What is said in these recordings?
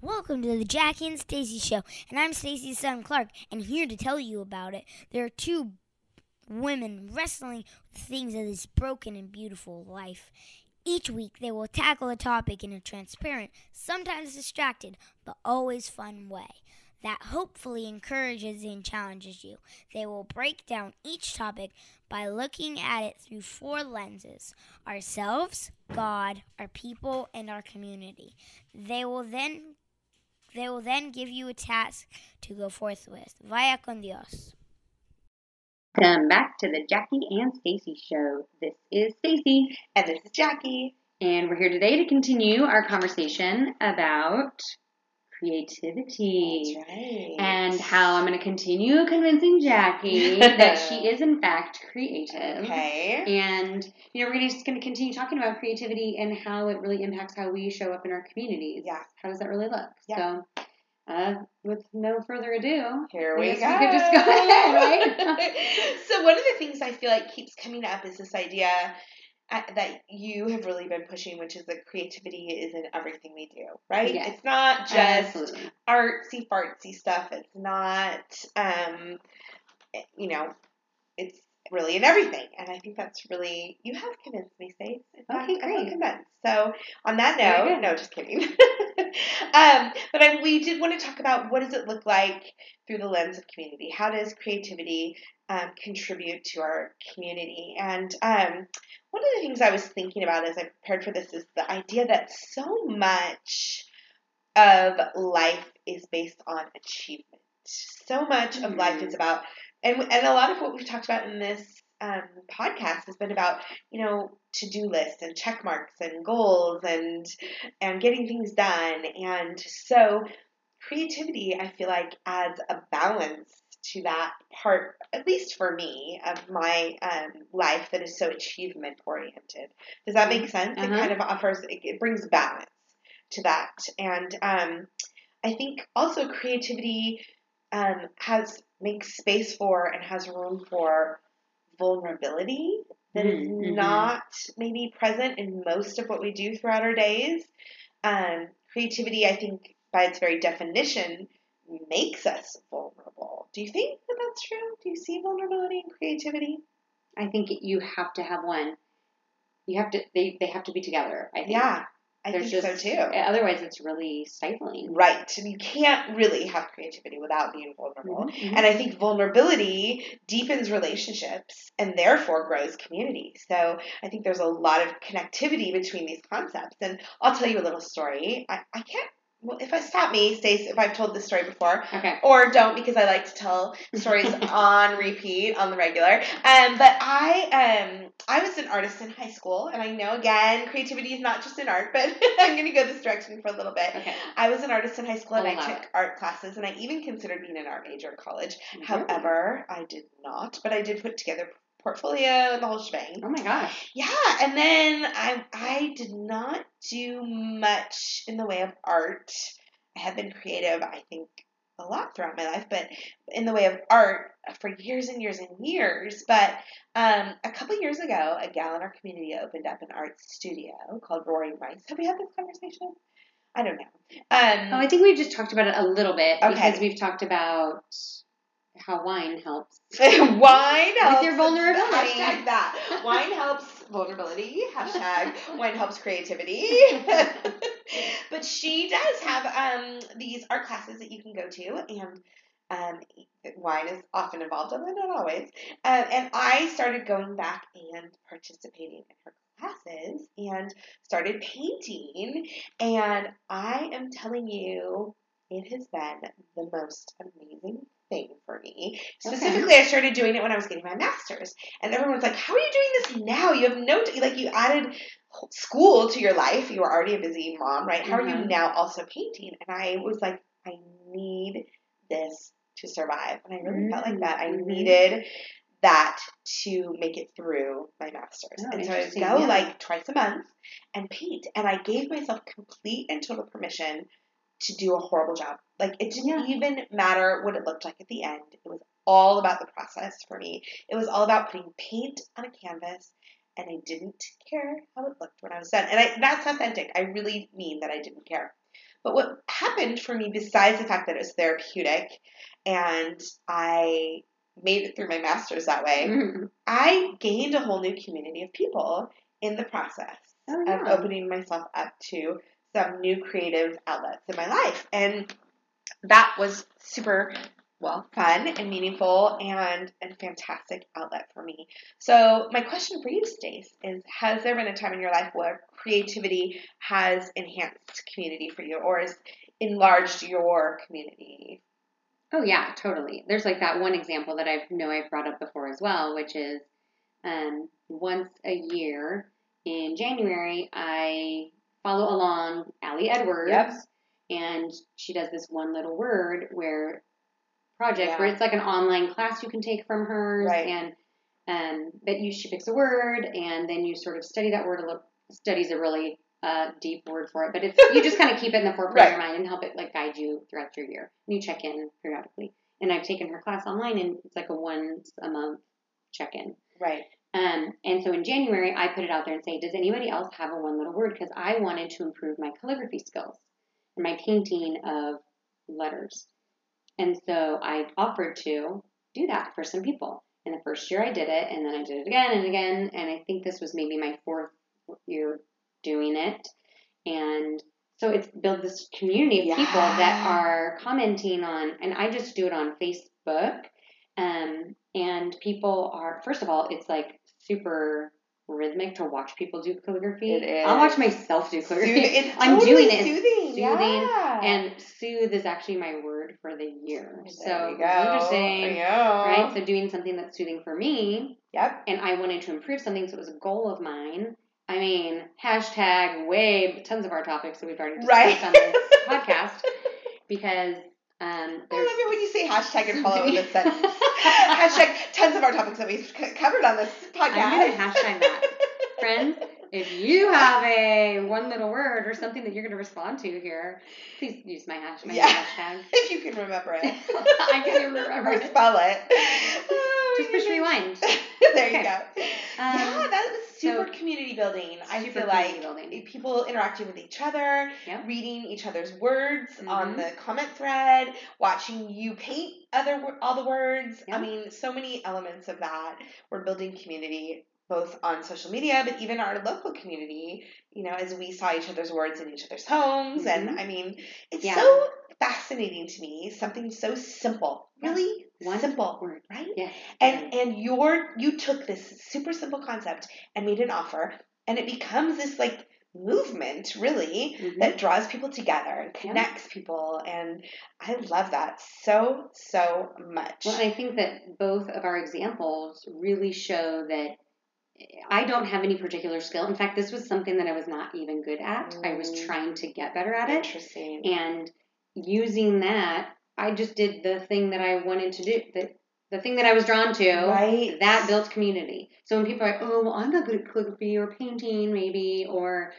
Welcome to the Jackie and Stacey Show, and I'm Stacey's son Clark, and here to tell you about it. There are two women wrestling with things of this broken and beautiful life. Each week, they will tackle a topic in a transparent, sometimes distracted, but always fun way that hopefully encourages and challenges you. They will break down each topic by looking at it through four lenses ourselves, God, our people, and our community. They will then they will then give you a task to go forth with. Vaya con Dios. Welcome back to the Jackie and Stacey show. This is Stacey And this is Jackie. and we're here today to continue our conversation about creativity. Right. And how I'm going to continue convincing Jackie that she is in fact creative. Okay. And you know, we're gonna, just going to continue talking about creativity and how it really impacts how we show up in our communities. Yeah. How does that really look? Yeah. So, uh, with no further ado, Here we go. we could just go ahead, right? so one of the things I feel like keeps coming up is this idea that you have really been pushing, which is that creativity is in everything we do, right? Yes. It's not just Absolutely. artsy fartsy stuff. It's not, um, you know, it's really in everything. And I think that's really, you have convinced me, Stace. Okay, great. convinced. So on that note, no, just kidding. um, but I, we did want to talk about what does it look like through the lens of community? How does creativity um, contribute to our community? And um, one of the things I was thinking about as I prepared for this is the idea that so much of life is based on achievement. So much of life is about, and and a lot of what we've talked about in this um, podcast has been about, you know, to do lists and check marks and goals and and getting things done. And so, creativity, I feel like, adds a balance to that part, at least for me, of my um, life that is so achievement oriented. Does that make sense? It Uh-huh. kind of offers, it, it brings balance to that. And um, I think also creativity um, has makes space for and has room for vulnerability that is Mm, mhm. not maybe present in most of what we do throughout our days. Um, creativity, I think, by its very definition, makes us vulnerable. Do you think that that's true? Do you see vulnerability and creativity? I think you have to have one. You have to. They, they have to be together. I think. Yeah, I There's think just, so too. Otherwise, it's really stifling. Right. You can't really have creativity without being vulnerable. Mhm, mhm. And I think vulnerability deepens relationships and therefore grows community. So I think there's a lot of connectivity between these concepts. And I'll tell you a little story. I, I can't, well, if I stop me, Stace, if I've told this story before, Okay. or don't because I like to tell stories on repeat on the regular. Um, but I um I was an artist in high school, and I know again creativity is not just in art, but I'm going to go this direction for a little bit. Okay. I was an artist in high school, and I I took art classes, and I even considered being an art major in college. Mhm. However, I did not, but I did put together portfolio and the whole shebang. Oh my gosh. Yeah, and then I I did not do much in the way of art. I have been creative, I think, a lot throughout my life, but in the way of art for years and years and years. But um, a couple years ago, a gal in our community opened up an art studio called Roaring Rice. Have we had this conversation? I don't know. Um, Oh, I think we've just talked about it a little bit Okay. because we've talked about how wine helps. wine helps. your vulnerability. Hashtag that. Wine helps vulnerability. Hashtag wine helps creativity. but she does have um, these art classes that you can go to, and um, wine is often involved, although not always. Um, and I started going back and participating in her classes and started painting. And I am telling you, it has been the most amazing thing for me. Okay. Specifically, I started doing it when I was getting my master's, and everyone's like, "How are you doing this now? You have no t- like you added school to your life. You were already a busy mom, right? How are you Mhm. now also painting?" And I was like, "I need this to survive," and I really felt like that. I Mhm. needed that to make it through my master's. Oh, and so I would go yeah. like twice a month and paint, and I gave myself complete and total permission to do a horrible job. Like it didn't Yeah. even matter what it looked like at the end. It was all about the process for me. It was all about putting paint on a canvas and I didn't care how it looked when I was done. And I, that's authentic. I really mean that I didn't care. But what happened for me, besides the fact that it was therapeutic and I made it through my master's that way, Mm-hmm. I gained a whole new community of people in the process Oh, of opening myself up to some new creative outlets in my life. And that was super well fun and meaningful and a fantastic outlet for me. So my question for you, Stace, is has there been a time in your life where creativity has enhanced community for you or has enlarged your community? Oh yeah, totally. There's like that one example that I know I've brought up before as well, which is um, once a year in January I follow along Ali Edwards, Yep. and she does this one little word where project where it's like an online class you can take from hers, Right. and um, but you she picks a word and then you sort of study that word a little. Study's a really uh, deep word for it, but it's you just kind of keep it in the forefront of your mind and help it like guide you throughout your year. And you check in periodically. And I've taken her class online, and it's like a once a month check in. Right. Um, and so in January, I put it out there and say, does anybody else have a one little word? Because I wanted to improve my calligraphy skills and my painting of letters. And so I offered to do that for some people. And the first year I did it, and then I did it again and again. And I think this was maybe my fourth year doing it. And so it's built this community of people that are commenting on, and I just do it on Facebook. Um, and people are, first of all, it's like super rhythmic to watch people do calligraphy. It I'll watch myself do calligraphy. Soothing. I'm totally doing it. Soothing. soothing, Yeah. And soothe is actually my word for the year. There so you interesting. Right? So doing something that's soothing for me, Yep. and I wanted to improve something, so it was a goal of mine. I mean, hashtag way tons of our topics that we've already discussed Right. on this podcast because um, I love it when you say hashtag and follow this sentence. hashtag tons of our topics that we've covered on this podcast. I'm gonna hashtag that. friends. If you have a one little word or something that you're going to respond to here, please use my hash my Yeah. hashtag. if you can remember it. I can't even remember or it. spell it. Oh, Just push rewind. there you go. Um, yeah, that super so- community building. I feel like building. people interacting with each other, reading each other's words on Mhm. the comment thread, watching you paint other all the words. I mean, so many elements of that. We're building community both on social media, but even our local community. You know, as we saw each other's words in each other's homes, and Mhm. I mean, it's Yeah. so fascinating to me. Something so simple, really One simple, word. right? Yes. and and your you took this super simple concept and made an offer and it becomes this like movement really Mhm. that draws people together and Yeah. connects people and i love that so so much Well, I think that both of our examples really show that I don't have any particular skill. In fact, this was something that I was not even good at. I was Mm. trying to get better at it. interesting And using that, I just did the thing that I wanted to do. The, the thing that I was drawn to. right That built community. So when people are like, oh, well, I'm not good at calligraphy or painting, maybe, or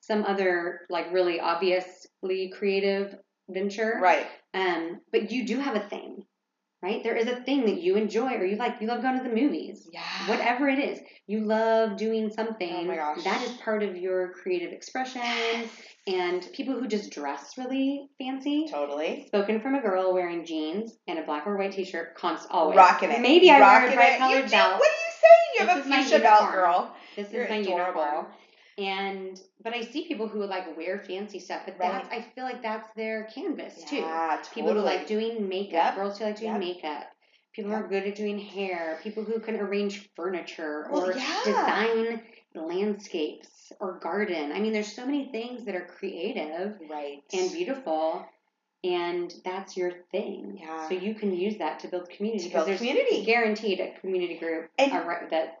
some other like really obviously creative venture, right um, but you do have a thing, right? There is a thing that you enjoy or you like. You love going to the movies. yeah Whatever it is, you love doing something. Oh my gosh. That is part of your creative expression. And people who just dress really fancy. totally Spoken from a girl wearing jeans and a black or white t-shirt, const always. rocking it Maybe I rocking wear a You do- belt. what are you saying you This have a fuchsia belt girl This You're is my adorable. uniform. And but I see people who like wear fancy stuff, but Right. that's I feel like that's their canvas too. yeah People who like doing makeup, Yep. girls who like doing Yep. makeup, people Yep. who are good at doing hair, people who can arrange furniture Well, or yeah. design landscapes or garden. I mean, there's so many things that are creative right and beautiful, and that's your thing. Yeah. So you can use that to build community To because build there's community. guaranteed a community group And- that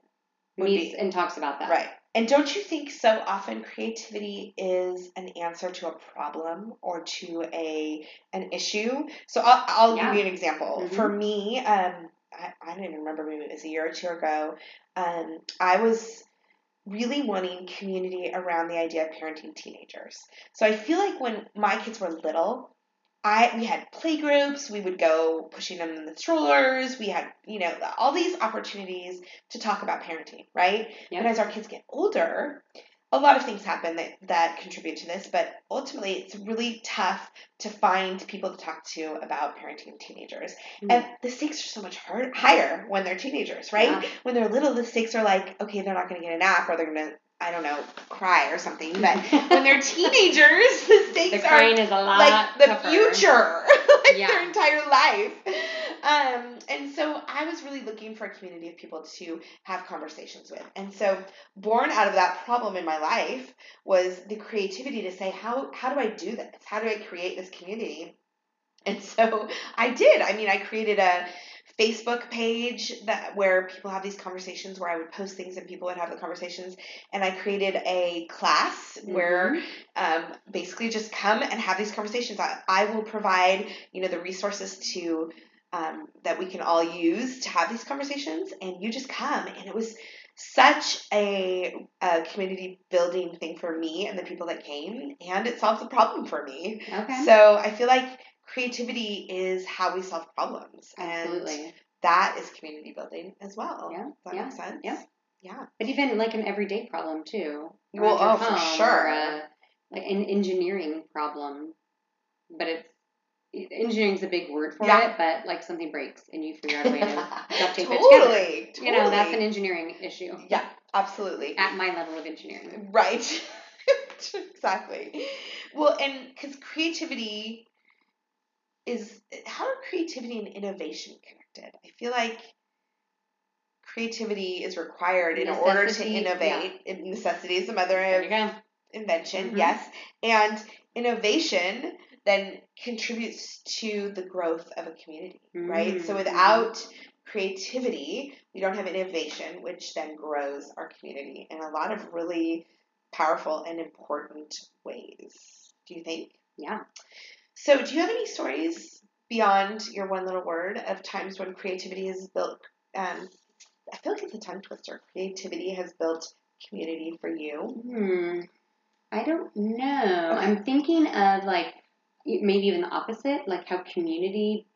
meets be. and talks about that. Right. And don't you think so often creativity is an answer to a problem or to a an issue? So I'll, I'll Yeah. give you an example. Mhm. For me, um, I, I don't even remember, maybe it was a year or two ago, um, I was really wanting community around the idea of parenting teenagers. So I feel like when my kids were little, I we had play groups, we would go pushing them in the strollers, we had, you know, all these opportunities to talk about parenting, right? Yep. But as our kids get older, a lot of things happen that, that contribute to this, but ultimately it's really tough to find people to talk to about parenting teenagers. Mhm. And the stakes are so much hard, higher when they're teenagers, right? Yeah. When they're little, the stakes are like, okay, they're not going to get a nap or they're going to, I don't know, cry or something. But when they're teenagers, the stakes the are is a lot like the tougher. future, like Yeah. their entire life. Um, and so I was really looking for a community of people to have conversations with. And so born out of that problem in my life was the creativity to say, how how do I do this? How do I create this community? And so I did. I mean, I created a Facebook page that where people have these conversations where I would post things and people would have the conversations and I created a class where Mhm. um, basically just come and have these conversations. I, I will provide, you know, the resources to um, that we can all use to have these conversations, and you just come. And it was such a, a community building thing for me and the people that came, and it solved the problem for me. Okay. So I feel like creativity is how we solve problems, and that is community building as well. Yeah, Does that yeah, make sense? yeah. Yeah. But even like an everyday problem too. Well, oh, for sure. A, like an engineering problem, but it's engineering's a big word for Yeah. it. But like something breaks and you figure out a way to duct tape it together. totally, You know, that's an engineering issue. Yeah, absolutely. At my level of engineering. Right. exactly. Well, and because creativity is how are creativity and innovation connected? I feel like creativity is required in order to innovate. And Necessity is the mother of invention, Mhm. yes. And innovation then contributes to the growth of a community, right? So Mhm, without creativity, we don't have innovation, which then grows our community in a lot of really powerful and important ways. Do you think? Yeah. So, do you have any stories beyond your one little word of times when creativity has built? Um, I feel like it's a tongue twister. Creativity has built community for you. Hmm. I don't know. I'm thinking of like maybe even the opposite, like how community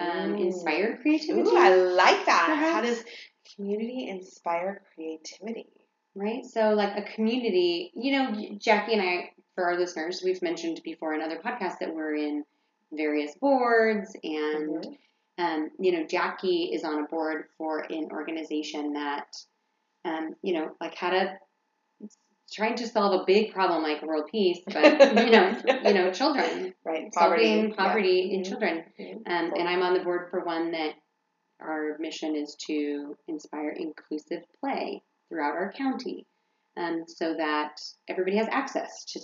um, inspired creativity. Ooh, I like that. How does community inspire creativity? Right? So, like a community, you know, Jackie and I, for our listeners, we've mentioned before in other podcasts that we're in various boards, and, Mhm. um, you know, Jackie is on a board for an organization that, um, you know, like had a trying to solve a big problem like world peace, but you know, you know, children Right, solving yeah. poverty in Mhm. children. Mhm. Um, and I'm on the board for one that our mission is to inspire inclusive play throughout our county, um, so that everybody has access to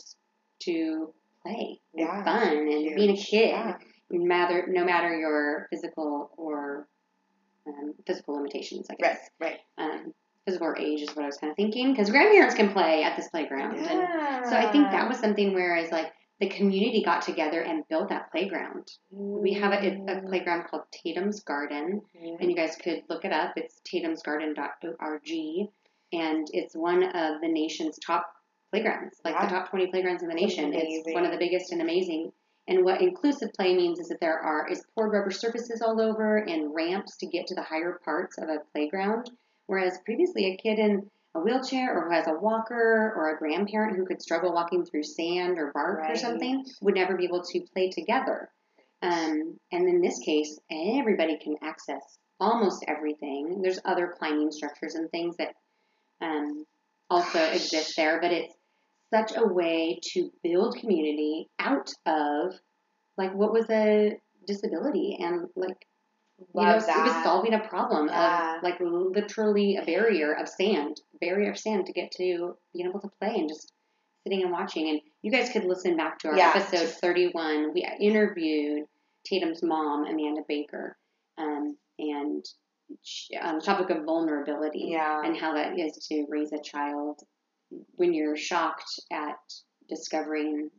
to play and Yeah, fun and being a kid, Yeah. no matter no matter your physical or um, physical limitations. I Right, guess right. um, physical or age is what I was kind of thinking because grandparents can play at this playground. And so I think that was something where it's like the community got together and built that playground. We have a, a playground called Tatum's Garden, Mhm. and you guys could look it up. It's tatumsgarden.org, and it's one of the nation's top playgrounds, like Yeah. the top 20 playgrounds in the nation. It's one of the biggest and amazing. And what inclusive play means is that there are is poured rubber surfaces all over and ramps to get to the higher parts of a playground. Whereas previously, a kid in a wheelchair or who has a walker or a grandparent who could struggle walking through sand or bark or something would never be able to play together. Um, and in this case, everybody can access almost everything. There's other climbing structures and things that um, also exist there, but it's such a way to build community out of like what was a disability and like you know Love it was solving a problem Yeah. of like literally a barrier of sand, barrier of sand to get to being able to play and just sitting and watching. And you guys could listen back to our Yeah, episode 31. We interviewed Tatum's mom, Amanda Baker, um, and on the topic of vulnerability Yeah. and how that is to raise a child when you're shocked at discovering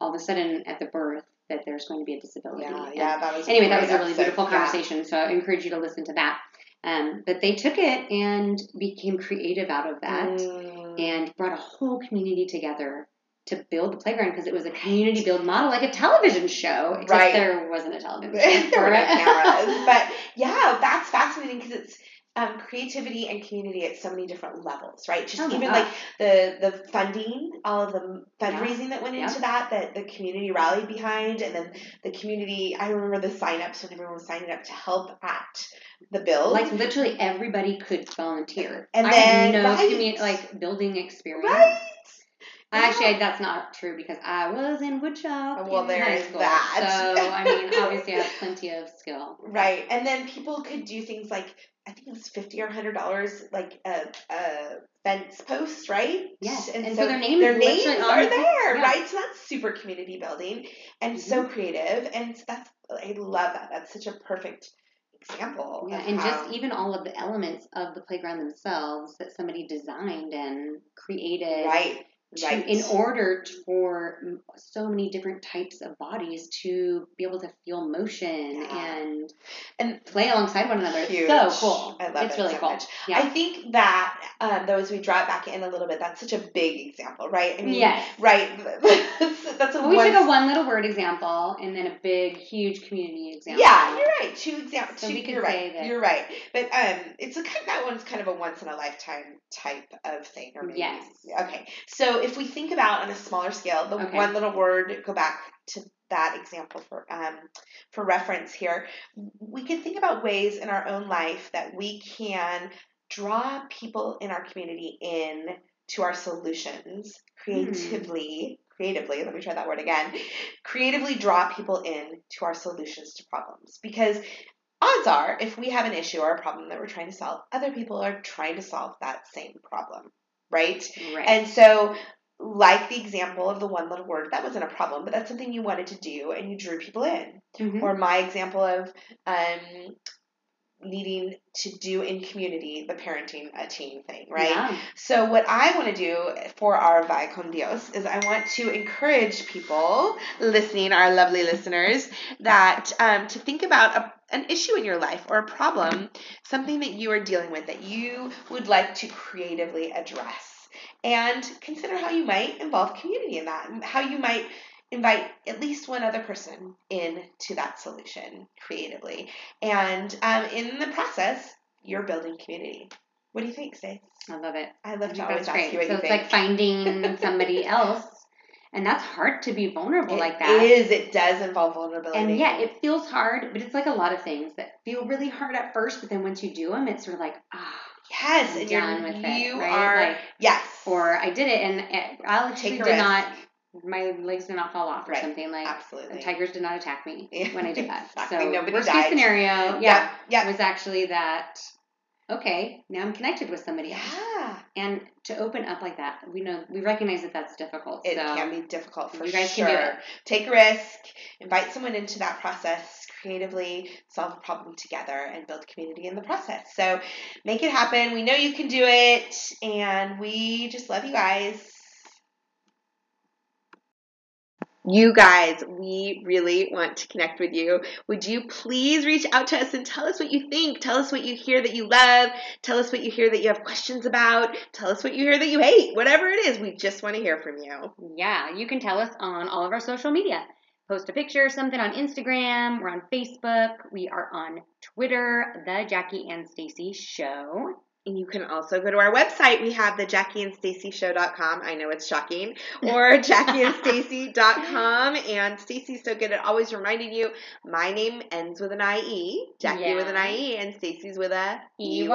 all of a sudden at the birth that there's going to be a disability. Yeah, And yeah, that was anyway, that was a really episode. beautiful Yeah. conversation. So I encourage you to listen to that. Um, but they took it and became creative out of that Mm. and brought a whole community together to build the playground because it was a community build model, like a television show. Except Right. there wasn't a television show. there were no cameras, but yeah, that's fascinating because it's um, creativity and community at so many different levels, right? Just Oh even gosh. like the the funding, all of the Yeah. fundraising that went Yeah. into that, that the community rallied behind, and then the community. I remember the sign-ups when everyone was signing up to help at the build. Like literally everybody could volunteer. And I then- no right. commu- like building experience. right? Actually, that's not true because I was in woodshop Well, in there high is school. that. So I mean, obviously, I have plenty of skill. Right. And then people could do things like I think it was fifty or hundred dollars, like a, a fence post, right? Yes, And, and so, so their name their names are the there, yeah. right? So that's super community building and so mm-hmm. creative, and that's I love that. That's such a perfect example. Yeah, and how- just even all of the elements of the playground themselves that somebody designed and created right, to- in order for so many different types of bodies to be able to feel motion Yeah. and And play alongside one another. Huge. It's so cool. I love it's it really so cool. much. Yeah. I think that um, though, as we draw it back in a little bit, that's such a big example, right? I mean, Yes. right. that's, that's a Well, we one took a one little word example and then a big, huge community example. Yeah, you're right. Two examples. So two, we could you're say right. that- You're right. But um, it's a kind that one's kind of a once in a lifetime type of thing, or maybe. Yes. Okay. So if we think about on a smaller scale, the Okay. one little word. Go back to that example for um for reference here. We can think about ways in our own life that we can draw people in our community in to our solutions creatively. Creatively, let me try that word again. Creatively draw people in to our solutions to problems because odds are if we have an issue or a problem that we're trying to solve, other people are trying to solve that same problem, right? Right. And so, like the example of the one little word, that wasn't a problem, but that's something you wanted to do and you drew people in. Mhm. Or my example of um, needing to do in community the parenting a teen thing, right? Yeah. So what I want to do for our Vaya con Dios is I want to encourage people listening, our lovely listeners, that um, to think about a, an issue in your life or a problem, something that you are dealing with that you would like to creatively address. And consider how you might involve community in that, and how you might invite at least one other person in to that solution creatively. And um, in the process, you're building community. What do you think, Stace? I love it. I I love think to always ask great. you what so you it's think. like finding somebody else, and that's hard to be vulnerable It like that. is. It does involve vulnerability. And yeah, it feels hard, but it's like a lot of things that feel really hard at first, but then once you do them, it's sort of like, ah, yes, I'm and done you're, with it, you right? are Like, yes, or I did it, and it, I actually did risk. not, my legs did not fall off or Right. something. Like, absolutely. the tigers did not attack me Yeah. when I did that. Exactly. So, Nobody worst died. case scenario, yeah, yeah, yeah, was actually that, okay, now I'm connected with somebody else. yeah. And to open up like that, we know, we recognize that that's difficult. It so, can be difficult for you guys sure. can do it. Take a risk, invite someone into that process, creatively solve a problem together, and build community in the process. So make it happen. We know you can do it, and we just love you guys. You guys, we really want to connect with you. Would you please reach out to us and tell us what you think? Tell us what you hear that you love. Tell us what you hear that you have questions about. Tell us what you hear that you hate. Whatever it is, we just want to hear from you. Yeah, you can tell us on all of our social media. Post a picture something on Instagram. We're on Facebook. We are on Twitter, The Jackie and Stacey Show. And you can also go to our website. We have the JackieandStaceyShow.com. I know it's shocking. Or JackieandStacey.com. And Stacey's so good at always reminding you my name ends with an IE, Jackie with an IE, and Stacey's with a EY.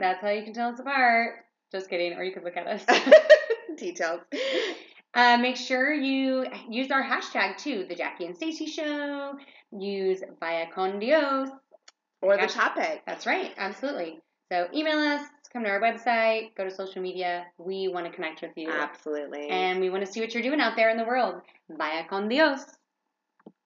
That's how you can tell us apart. Just kidding, or you could look at us. Details. uh, make sure you use our hashtag too, The Jackie and Stacey Show. Use Vaya Con Dios. Or the topic. That's right, absolutely. So email us, come to our website, go to social media. We want to connect with you. Absolutely. And we want to see what you're doing out there in the world. Vaya con Dios.